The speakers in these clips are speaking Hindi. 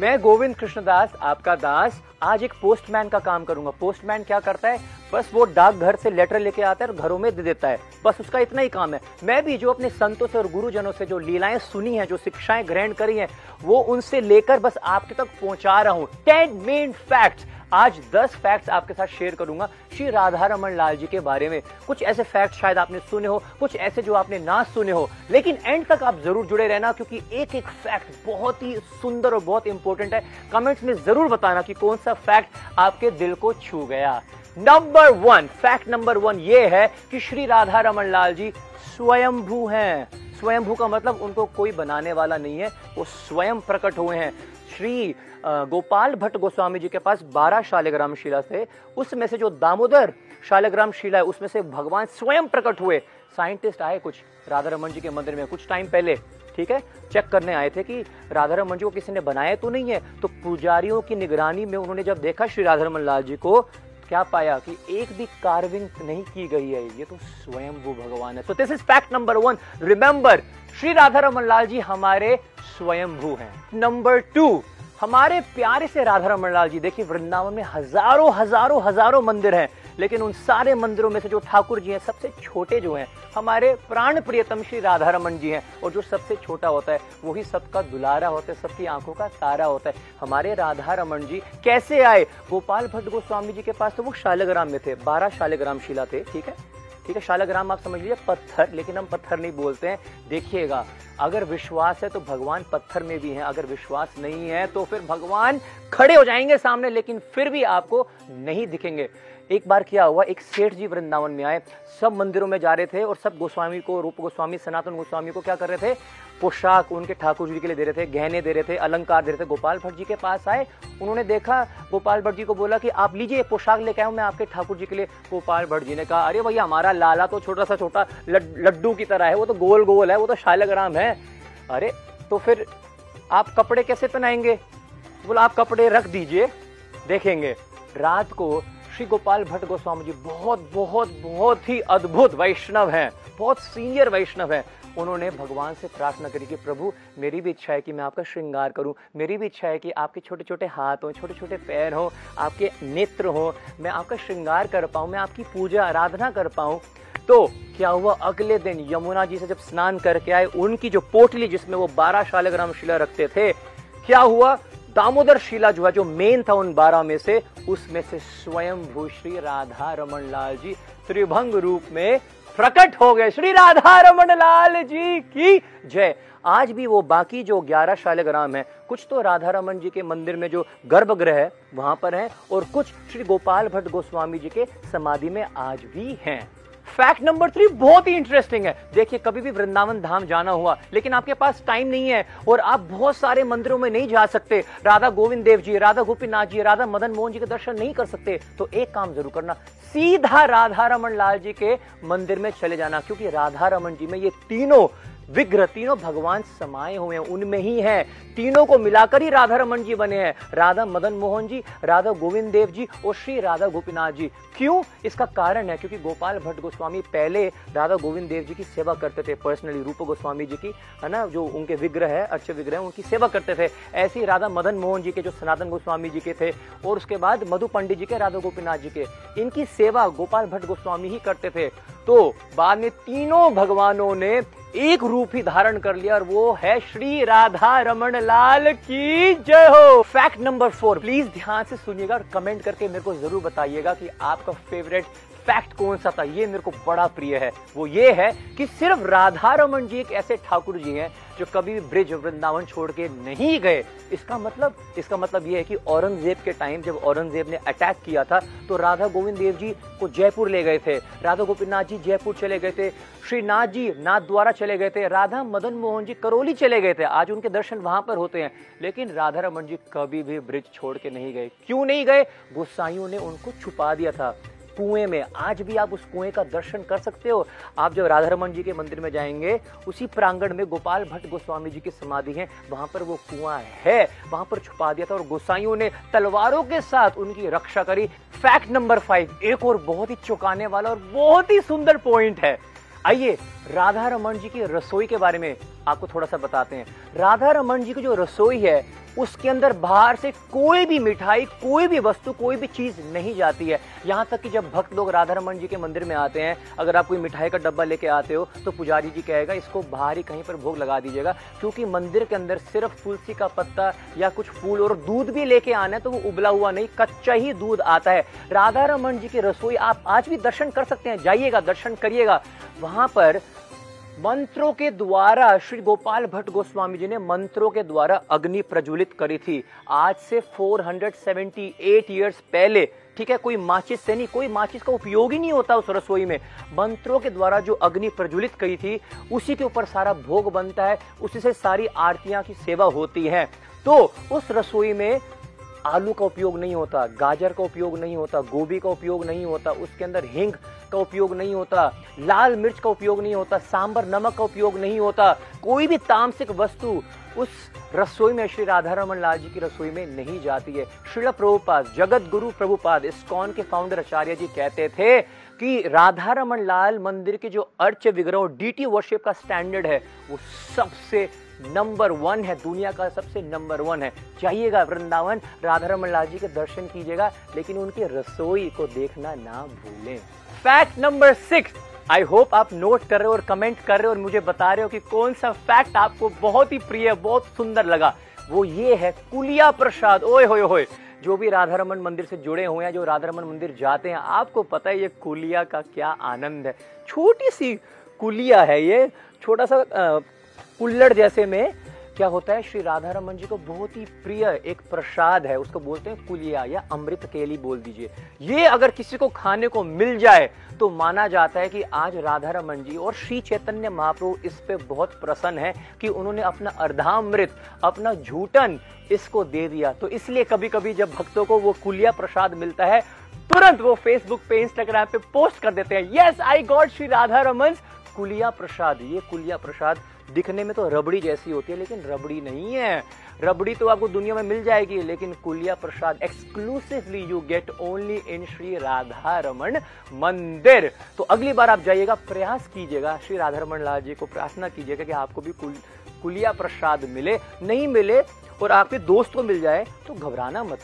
मैं गोविंद कृष्णदास आपका दास आज एक पोस्टमैन का काम करूँगा। पोस्टमैन क्या करता है? बस वो डाक घर से लेटर लेके आता है और घरों में दे देता है। बस उसका इतना ही काम है। मैं भी जो अपने संतों से और गुरुजनों से जो लीलाएँ सुनी हैं, जो शिक्षाएँ ग्रहण करी हैं, वो उनसे लेकर बस आपके तक पहुँचा रहा हूँ। टेन मेन फैक्ट्स आज 10 फैक्ट्स आपके साथ शेयर करूँगा श्री राधा रमन लाल जी के बारे में। कुछ ऐसे फैक्ट शायद आपने सुने हो, कुछ ऐसे जो आपने ना सुने हो। लेकिन एंड तक आप ज़रूर जुड़े रहना, क्योंकि एक एक फैक्ट बहुत ही सुंदर और बहुत इंपॉर्टेंट है। कमेंट्स में ज़रूर बताना कि कौन सा फैक्ट आपके दिल को छू गया। Number one fact number one ये है कि श्री राधा रमन लाल जी स्वयंभू हैं। स्वयंभू का मतलब उनको कोई बनाने वाला नहीं है, वो स्वयं प्रकट हुए हैं। श्री गोपाल भट्ट गोस्वामी जी के पास बारह शालिग्राम शिला थे। उसमें से जो दामोदर शालिग्राम शिला है, उसमें से भगवान स्वयं प्रकट हुए। साइंटिस्ट आए कुछ राधा रमन जी के मंदिर में कुछ टाइम पहले, ठीक है? चेक करने आए थे कि राधा रमन जी को किसी ने बनाया तो नहीं है। तो पुजारियों की निगरानी में उन्होंने जब देखा श्री राधा रमन लाल जी को, क्या पाया कि एक भी कार्विंग नहीं की गई है? ये तो स्वयं वो भगवान है। So this is fact number one remember Shri Radha Raman Lal ji हमारे स्वयंभू हैं। नंबर टू हमारे प्यारे से राधा रमन लाल जी, देखिए, वृंदावन में हज़ारों हज़ारों हज़ारों मंदिर हैं। लेकिन उन सारे मंदिरों में से जो ठाकुर जी हैं, सबसे छोटे जो हैं, हमारे प्राण प्रियतम श्री राधा रमन जी हैं। और जो सबसे छोटा होता है, वही सबका दुलारा होता है, सबकी आँखों का तारा होता है। हमारे राधा रमन जी कैसे आए? गोपाल भट्ट गोस्वामी जी के पास तो वो शालग्राम में थे, बारह शालग्राम शिला थे, ठीक है? ठीक है, शालग्राम आप समझ लीजिए, पत्थर, लेकिन हम पत्थर नहीं बोलते हैं। देखिएगा, अगर विश्वास है तो भगवान पत्थर में भी है, अगर विश्वास नहीं है तो फिर भगवान खड़े हो जाएँगे सामने, लेकिन फिर भी आपको नहीं दिखेंगे। एक बार क्या हुआ, एक सेठ जी वृंदावन में आए। सब मंदिरों में जा रहे थे और सब गोस्वामी को, रूप गोस्वामी, सनातन गोस्वामी को क्या कर रहे थे? पोशाक उनके ठाकुर जी के लिए दे रहे थे, गहने दे रहे थे, अलंकार दे रहे थे। गोपाल भट्ट जी के पास आए, उन्होंने देखा, गोपाल भट्ट जी को बोला कि आप लीजिए, पोशाक लेके आऊँ मैं आपके ठाकुर जी के लिए। गोपाल भट्ट जी ने कहा, अरे भैया, हमारा लाला तो छोटा सा छोटा लड्डू की तरह है, वो तो गोल गोल है, वो तो शालग्राम है। अरे तो फिर आप कपड़े कैसे पहनाएँगे? बोला, आप कपड़े रख दीजिए, देखेंगे। रात को श्री गोपाल भट्ट गोस्वामी जी बहुत बहुत बहुत ही अद्भुत वैष्णव हैं। बहुत सीनियर वैष्णव हैं। उन्होंने भगवान से प्रार्थना करी कि प्रभु, मेरी भी इच्छा है कि मैं आपका श्रृंगार करूँ। मेरी भी इच्छा है कि आपके छोटे छोटे हाथ हों छोटे छोटे पैर हों, आपके नेत्र हों, मैं आपका श्रृंगार कर पाऊँ, मैं आपकी पूजा आराधना कर पाऊँ। तो क्या हुआ? अगले दिन यमुना जी से जब स्नान करके आए, उनकी जो पोटली जिसमें वो बारह शालग्राम शिला रखते थे, क्या हुआ? दामोदर शिला जो है, जो मेन था उन बारह में से, उसमें से स्वयं भू श्री राधा रमन लाल जी त्रिभंग रूप में प्रकट हो गए। श्री राधा रमन लाल जी की जय। आज भी वो बाकी जो ग्यारह शालग्राम है, कुछ तो राधा रमन जी के मंदिर में जो गर्भगृह है, वहाँ पर है, और कुछ श्री गोपाल भट्ट गोस्वामी जी के समाधि में आज भी हैं। फैक्ट नंबर थ्री बहुत ही इंटरेस्टिंग है। देखिए, कभी भी वृंदावन धाम जाना हुआ, लेकिन आपके पास टाइम नहीं है और आप बहुत सारे मंदिरों में नहीं जा सकते। राधा गोविंद देव जी, राधा गोपीनाथ जी, राधा मदन मोहन जी के दर्शन नहीं कर सकते। तो एक काम ज़रूर करना, सीधा राधा रमन लाल जी के मंदिर में चले जाना, क्योंकि राधा रमन जी में ये तीनों विग्रह तीनों भगवान समाये हुए हैं, उनमें ही हैं। तीनों को मिलाकर ही राधा रमन जी बने हैं। राधा मदन मोहन जी, राधा गोविंद देव जी और श्री राधा गोपीनाथ जी। क्यों? इसका कारण है क्योंकि गोपाल भट्ट गोस्वामी पहले राधा गोविंद देव जी की सेवा करते थे पर्सनली रूप गोस्वामी जी की, है ना? जो उनके विग्रह है, अच्छे विग्रह है, उनकी सेवा करते थे। ऐसे ही राधा मदन मोहन जी के जो सनातन गोस्वामी जी के थे और उसके बाद मधु पंडित जी के, राधा गोपीनाथ जी के, इनकी सेवा गोपाल भट्ट गोस्वामी ही करते थे। तो बाद में तीनों भगवानों ने एक रूप ही धारण कर लिया और वो है श्री राधा रमन लाल की जय हो। फैक्ट नंबर फोर प्लीज़ ध्यान से सुनिएगा और कमेंट करके मेरे को ज़रूर बताइएगा कि आपका फेवरेट फैक्ट कौन सा था? ये मेरे को बड़ा प्रिय है। वो ये है कि सिर्फ़ राधा रमन जी एक ऐसे ठाकुर जी हैं जो कभी भी ब्रिज वृंदावन छोड़ के नहीं गए। इसका मतलब इसका मतलब ये है कि औरंगज़ेब के टाइम जब औरंगज़ेब ने अटैक किया था तो राधा गोविंद देव जी को जयपुर ले गए थे। राधा गोपीनाथ जी जयपुर चले गए थे। श्रीनाथ जी नाथ द्वारा चले गए थे। राधा मदन मोहन जी करौली चले गए थे। आज उनके दर्शन वहाँ पर होते हैं। लेकिन राधा रमन जी कभी भी ब्रिज छोड़ के नहीं गए। क्यों नहीं गए? गोसाइयों ने उनको छुपा दिया था। कुएँ में। आज भी आप उस कुएँ का दर्शन कर सकते हो। आप जब राधा रमन जी के मंदिर में जाएँगे, उसी प्रांगण में गोपाल भट्ट गोस्वामी जी की समाधि है। वहाँ पर वो कुआँ है। वहाँ पर छुपा दिया था और गोसाइयों ने तलवारों के साथ उनकी रक्षा करी। फैक्ट नंबर फाइव, एक और बहुत ही चौंकाने वाला और बहुत ही सुंदर पॉइंट है। आइए राधा रमन जी की रसोई के बारे में आपको थोड़ा सा बताते हैं। राधा रमन जी की जो रसोई है, उसके अंदर बाहर से कोई भी मिठाई, कोई भी वस्तु, कोई भी चीज़ नहीं जाती है। यहाँ तक कि जब भक्त लोग राधा रमन जी के मंदिर में आते हैं, अगर आप कोई मिठाई का डब्बा लेके आते हो तो पुजारी जी कहेगा, इसको बाहर ही कहीं पर भोग लगा दीजिएगा। क्योंकि मंदिर के अंदर सिर्फ़ तुलसी का पत्ता या कुछ फूल और दूध भी लेके आना है तो वो उबला हुआ नहीं, कच्चा ही दूध आता है। राधा रमन जी की रसोई, आप आज भी दर्शन कर सकते हैं। जाइएगा, दर्शन करिएगा। वहाँ पर मंत्रों के द्वारा श्री गोपाल भट्ट गोस्वामी जी ने मंत्रों के द्वारा अग्नि प्रज्वलित करी थी। आज से 478 इयर्स पहले, ठीक है, कोई माचिस से नहीं, कोई माचिस का उपयोग ही नहीं होता उस रसोई में। मंत्रों के द्वारा जो अग्नि प्रज्वलित करी थी, उसी के ऊपर सारा भोग बनता है, उसी से सारी आरतियाँ की सेवा होती है। तो उस रसोई में आलू का उपयोग नहीं होता, गाजर का उपयोग नहीं होता, गोभी का उपयोग नहीं होता, उसके अंदर हिंग का उपयोग नहीं होता, लाल मिर्च का उपयोग नहीं होता, सांबर, नमक का उपयोग नहीं होता। कोई भी तामसिक वस्तु उस रसोई में, श्री राधा रमन लाल जी की रसोई में नहीं जाती है। श्रील प्रभुपाद, जगत गुरु प्रभुपाद, इस्कॉन के फाउंडर आचार्य जी कहते थे कि राधा रमन लाल मंदिर के जो अर्च विग्रह डीटी वर्शिप का स्टैंडर्ड है, वो सबसे नंबर वन है, दुनिया का सबसे नंबर वन है। चाहिएगा वृंदावन राधा रमन लाल जी के दर्शन कीजिएगा, लेकिन उनकी रसोई को देखना ना भूलें। Fact number six I hope आप नोट कर रहे हो और कमेंट कर रहे हो और मुझे बता रहे हो कि कौन सा फैक्ट आपको बहुत ही प्रिय, बहुत सुंदर लगा। वो ये है, कुलिया प्रसाद। ओए होए होए, जो भी राधा रमन मंदिर से जुड़े हुए हैं, जो राधा रमन मंदिर जाते हैं, आपको पता है ये कुलिया का क्या आनंद है। छोटी सी कुलिया है ये, छोटा सा कुल्लड़ जैसे में क्या होता है? श्री राधा रमन जी को बहुत ही प्रिय एक प्रसाद है। उसको बोलते हैं कुलिया या अमृत केली बोल दीजिए। ये अगर किसी को खाने को मिल जाए तो माना जाता है कि आज राधा रमन जी और श्री चैतन्य महाप्रभु इस पे बहुत प्रसन्न है कि उन्होंने अपना अर्धामृत, अपना झूठन इसको दे दिया। तो इसलिए कभी कभी जब भक्तों को वो कुलिया प्रसाद मिलता है, तुरंत वो फेसबुक पे इंस्टाग्राम पे पोस्ट कर देते हैं yes I God Shri Radha Raman कुलिया प्रसाद, ये कुलिया प्रसाद दिखने में तो रबड़ी जैसी होती है लेकिन रबड़ी नहीं है। रबड़ी तो आपको दुनिया में मिल जाएगी लेकिन कुलिया प्रसाद exclusively you get only in Shri Radha Raman Mandir तो अगली बार आप जाइएगा प्रयास कीजिएगा श्री राधा रमन लाल जी को प्रार्थना कीजिएगा कि आपको भी कुल, कुलिया प्रसाद मिले नहीं मिले और आपके दोस्त को मिल जाए तो घबराना मत।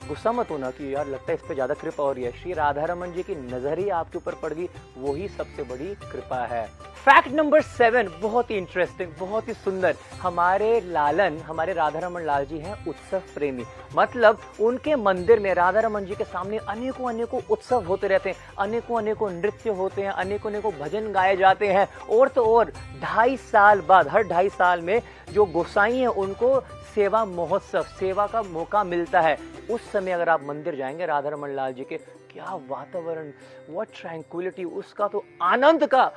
गुस्सा मत होना कि यार लगता है इस पर ज़्यादा कृपा हो रही है। श्री राधा रमन जी की नज़र ही आपके ऊपर पड़ गई, वही सबसे बड़ी कृपा है। फैक्ट नंबर सेवन बहुत ही इंटरेस्टिंग बहुत ही सुंदर। हमारे लालन, हमारे राधा रमन लाल जी हैं उत्सव प्रेमी। मतलब उनके मंदिर में राधा रमन जी के सामने अनेकों अनेकों उत्सव होते रहते हैं अनेकों अनेकों नृत्य होते हैं अनेकों अनेकों भजन गाए जाते हैं। और तो और, ढाई साल बाद, हर ढाई साल में जो गोसाई है, उनको सेवा महोत्सव, सेवा का मौका मिलता है। उस समय अगर आप मंदिर जाएँगे, राधा रमन लाल जी के, क्या वातावरण वट ट्रैंक्विलिटी उसका तो आनंद का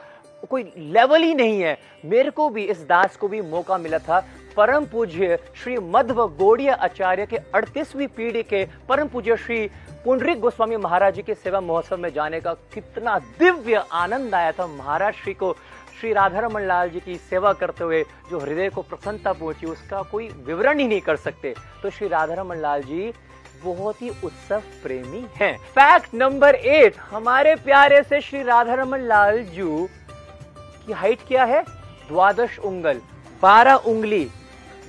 कोई लेवल ही नहीं है। मेरे को भी, इस दास को भी मौका मिला था। परम पूज्य श्री मध्व गोड़िया आचार्य के अड़तीसवीं पीढ़ी के परम पूज्य श्री पुंडरिक गोस्वामी महाराज जी के सेवा महोत्सव में जाने का कितना दिव्य आनंद आया था। महाराज श्री को श्री राधा रमन लाल जी की सेवा करते हुए जो हृदय को प्रसन्नता पहुँची, उसका कोई विवरण ही नहीं कर सकते। तो श्री राधा रमन लाल जी बहुत ही उत्सव प्रेमी हैं। फैक्ट नंबर एट हमारे प्यारे से श्री राधा रमन लाल जू की हाइट क्या है? द्वादश उंगल, बारह उंगली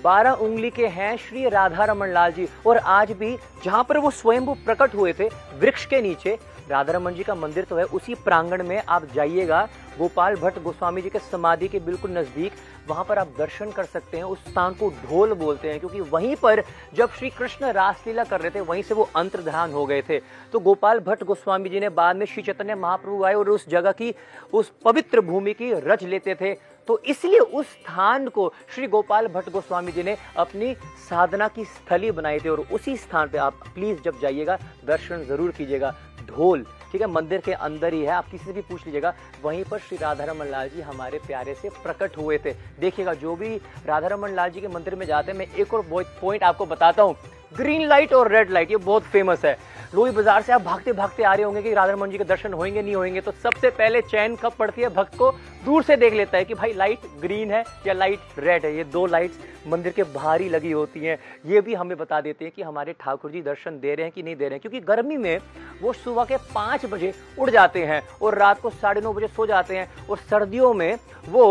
बारह उंगली के हैं श्री राधा रमन लाल जी। और आज भी जहाँ पर वो स्वयं वो प्रकट हुए थे, वृक्ष के नीचे राधा रमन जी का मंदिर तो है, उसी प्रांगण में आप जाइएगा गोपाल भट्ट गोस्वामी जी के समाधि के बिल्कुल नज़दीक, वहाँ पर आप दर्शन कर सकते हैं, उस स्थान को ढोल बोलते हैं, क्योंकि वहीं पर जब श्री कृष्ण रासलीला कर रहे थे, वहीं से वो अंतर्ध्यान हो गए थे। तो गोपाल भट्ट गोस्वामी जी ने बाद में श्री चैतन्य महाप्रभु आए और उस जगह की, उस पवित्र भूमि की रच लेते थे। तो इसलिए उस स्थान को श्री गोपाल भट्ट गोस्वामी जी ने अपनी साधना की स्थली बनाई थी और उसी स्थान पे आप प्लीज़ जब जाइएगा, दर्शन ज़रूर कीजिएगा, ढोल। ठीक है, मंदिर के अंदर ही है। आप किसी से भी पूछ लीजिएगा। वहीं पर श्री राधा रमन लाल जी हमारे प्यारे से प्रकट हुए थे। देखिएगा, जो भी राधा रमन लाल जी के मंदिर में जाते हैं, मैं एक और पॉइंट आपको बताता हूँ। ग्रीन लाइट और रेड लाइट ये बहुत फ़ेमस है। लोही बाज़ार से आप भागते भागते आ रहे होंगे कि राधा रमन जी के दर्शन होंगे, नहीं होंगे तो सबसे पहले चैन कब पड़ती है? भक्त को दूर से देख लेता है कि भाई लाइट ग्रीन है या लाइट रेड है? ये दो लाइट्स मंदिर के बाहर ही लगी होती हैं। ये भी हमें बता देते हैं कि हमारे ठाकुर जी दर्शन दे रहे हैं कि नहीं दे रहे हैं? क्योंकि गर्मी में वो सुबह के पाँच बजे उड़ जाते हैं और रात को साढ़े नौ बजे सो जाते हैं और सर्दियों में वो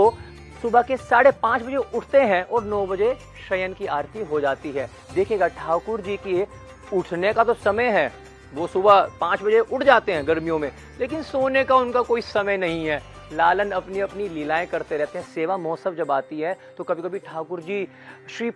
सुबह के साढ़े पाँच बजे उठते हैं और नौ बजे शयन की आरती हो जाती है। देखिएगा, ठाकुर जी की उठने का तो समय है वो सुबह पाँच बजे उठ जाते हैं गर्मियों में, लेकिन सोने का उनका कोई समय नहीं है। लालन अपनी अपनी लीलाएँ करते रहते हैं। सेवा महोत्सव जब आती है तो कभी कभी ठाकुर जी श्री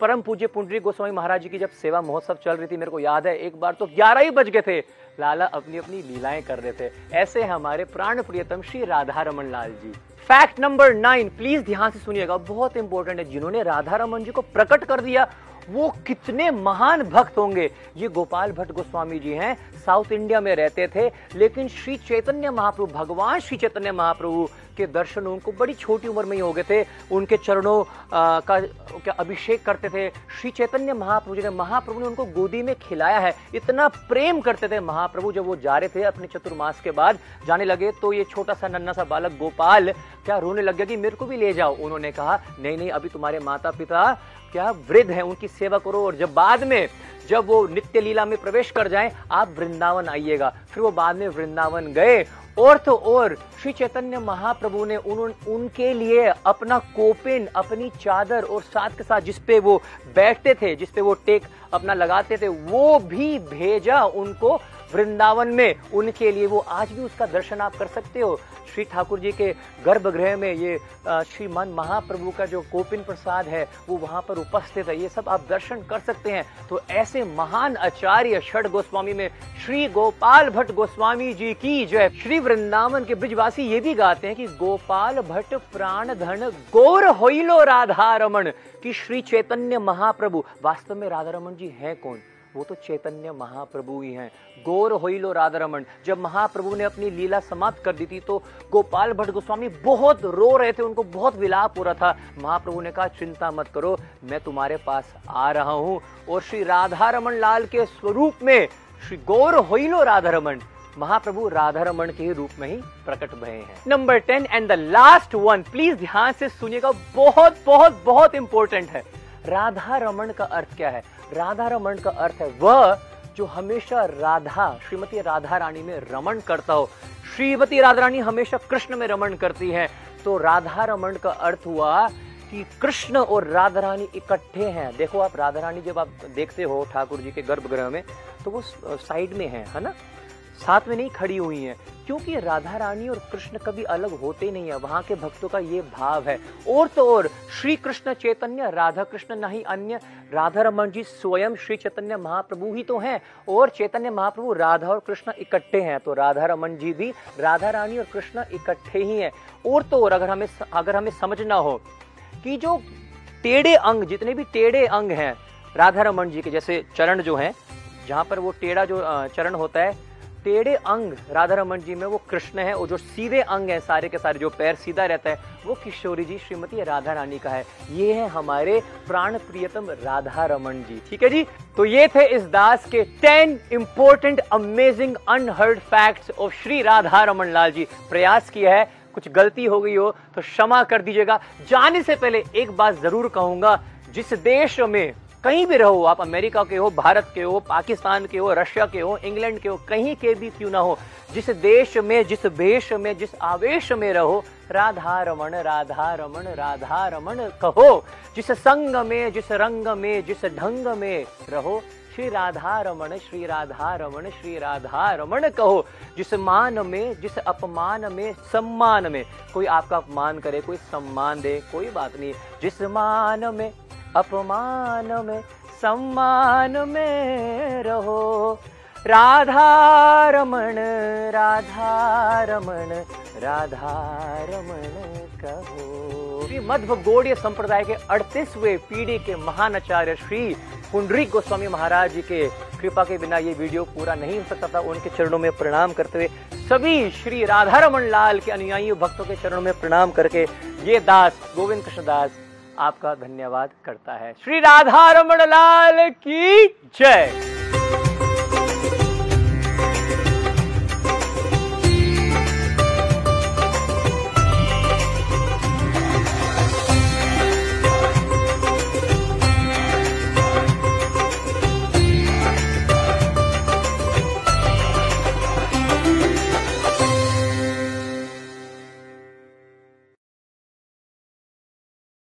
परम पूज्य पुंडरी गोस्वामी महाराज जी की जब सेवा महोत्सव चल रही थी, मेरे को याद है, एक बार तो ग्यारह ही बज गए थे। लाला अपनी अपनी लीलाएँ कर रहे थे। ऐसे हमारे प्राण प्रियतम Shri Radha Raman Lal ji. Fact number nine, please ध्यान से सुनिएगा। बहुत इंपॉर्टेंट है, जिन्होंने राधा रमन जी को प्रकट कर दिया वो कितने महान भक्त होंगे? ये गोपाल भट्ट गोस्वामी जी हैं, साउथ इंडिया में रहते थे, लेकिन श्री चैतन्य महाप्रभु, भगवान श्री चैतन्य महाप्रभु के दर्शन उनको बड़ी छोटी उम्र में ही हो गए थे। उनके चरणों का, क्या अभिषेक करते थे। श्री चैतन्य महाप्रभु जी ने, महाप्रभु ने उनको गोदी में खिलाया है। इतना प्रेम करते थे महाप्रभु जब वो जा रहे थे अपने चतुर्मास के बाद। जाने लगे तो ये छोटा सा नन्ना सा बालक, गोपाल, क्या रोने लग गया कि मेरे को भी ले जाओ? उन्होंने कहा, नहीं नहीं, अभी तुम्हारे माता पिता क्या वृद्ध है, उनकी सेवा करो। और जब बाद में, जब वो नित्य लीला में प्रवेश कर जाएँ, आप वृंदावन आइएगा। फिर वो बाद में वृंदावन गए और तो और श्री चैतन्य महाप्रभु ने उन, उनके लिए अपना कोपिन अपनी चादर और साथ के साथ जिसपे वो बैठते थे जिसपे वो टेक अपना लगाते थे वो भी भेजा उनको वृंदावन में। उनके लिए वो आज भी उसका दर्शन आप कर सकते हो। श्री ठाकुर जी के गर्भगृह में ये श्रीमान महाप्रभु का जो कोपिन प्रसाद है, वो वहाँ पर उपस्थित है। ये सब आप दर्शन कर सकते हैं। तो ऐसे महान आचार्य षड गोस्वामी में श्री गोपाल भट्ट गोस्वामी जी की जय। श्री वृंदावन के ब्रिजवासी ये भी गाते हैं कि गोपाल भट्ट प्राण धन गौर होइलो राधा रमन की श्री चैतन्य महाप्रभु। वास्तव में राधा रमन जी है कौन? वो तो चैतन्य महाप्रभु ही हैं। गौर राधा रमन जब महाप्रभु ने अपनी लीला समाप्त कर दी थी तो गोपाल भट्ट गोस्वामी बहुत रो रहे थे, उनको बहुत विलाप हो रहा था। महाप्रभु ने कहा, चिंता मत करो, मैं तुम्हारे पास आ रहा हूँ। और श्री राधा रमन लाल के स्वरूप में श्री गौर राधा रमन महाप्रभु राधा रमन के रूप में ही प्रकट भये हैं। Number ten and the last one please ध्यान से सुनिएगा, बहुत बहुत बहुत इंपॉर्टेंट है। राधा रमन का अर्थ क्या है? राधा रमन का अर्थ है वह जो हमेशा राधा, श्रीमती राधा रानी में रमन करता हो। श्रीमती राधा रानी हमेशा कृष्ण में रमन करती है। तो राधा रमन का अर्थ हुआ कि कृष्ण और राधा रानी इकट्ठे हैं। देखो आप राधा रानी जब आप देखते हो ठाकुर जी के गर्भगृह में तो वो साइड में है है ना? साथ में नहीं खड़ी हुई हैं, क्योंकि राधा रानी और कृष्ण कभी अलग होते नहीं है। वहाँ के भक्तों का ये भाव है। और तो और, श्री कृष्ण चैतन्य, राधा कृष्ण नहीं अन्य। राधा रमन जी स्वयं श्री चैतन्य महाप्रभु ही तो हैं। और चैतन्य महाप्रभु राधा और कृष्ण इकट्ठे हैं तो राधा रमन जी भी राधा रानी और कृष्ण इकट्ठे ही हैं। और तो और, अगर हमें अगर हमें समझना हो कि जो टेढ़े अंग, जितने भी टेढ़े अंग हैं, राधा रमन जी के, जैसे चरण जो हैं, जहाँ पर वो टेढ़ा जो चरण होता है टेढ़े अंग राधा रमन जी में, वो कृष्ण है और जो सीधे अंग है सारे के सारे, जो पैर सीधा रहता है, वो किशोरी जी, श्रीमती राधा रानी का है। ये है हमारे प्राण प्रियतम राधा रमन जी। ठीक है जी? तो ये थे इस दास के ten important amazing unheard facts of Shri Radha Raman Lal ji. प्रयास किया है, कुछ गलती हो गई हो तो क्षमा कर दीजिएगा। जाने से पहले एक बात ज़रूर कहूँगा, जिस देश में कहीं भी रहो, आप अमेरिका के हो, भारत के हो, पाकिस्तान के हो, रशिया के हो, इंग्लैंड के हो, कहीं के भी क्यों ना हो, जिस देश में, जिस वेश में, जिस आवेश में रहो, राधा रमन राधा रमन राधा रमन कहो, जिस संग में, जिस रंग में, जिस ढंग में रहो श्री राधा रमन श्री राधा रमन श्री राधा रमन कहो। जिस मान में, जिस अपमान में, सम्मान में कोई आपका अपमान करे, कोई सम्मान दे, कोई बात नहीं। जिस मान में, अपमान में, सम्मान में रहो। राधा रमन राधा रमन राधा रमन कहो। श्री मध्व गौड़ीय संप्रदाय के अड़तीसवे पीढ़ी के महान आचार्य श्री पुंडरी गोस्वामी महाराज जी के कृपा के बिना ये वीडियो पूरा नहीं हो सकता था। उनके चरणों में प्रणाम करते हुए सभी श्री राधा रमन लाल के अनुयायी भक्तों के चरणों में प्रणाम करके ये दास गोविंद कृष्ण दास आपका धन्यवाद करता है। श्री राधा रमन लाल की जय।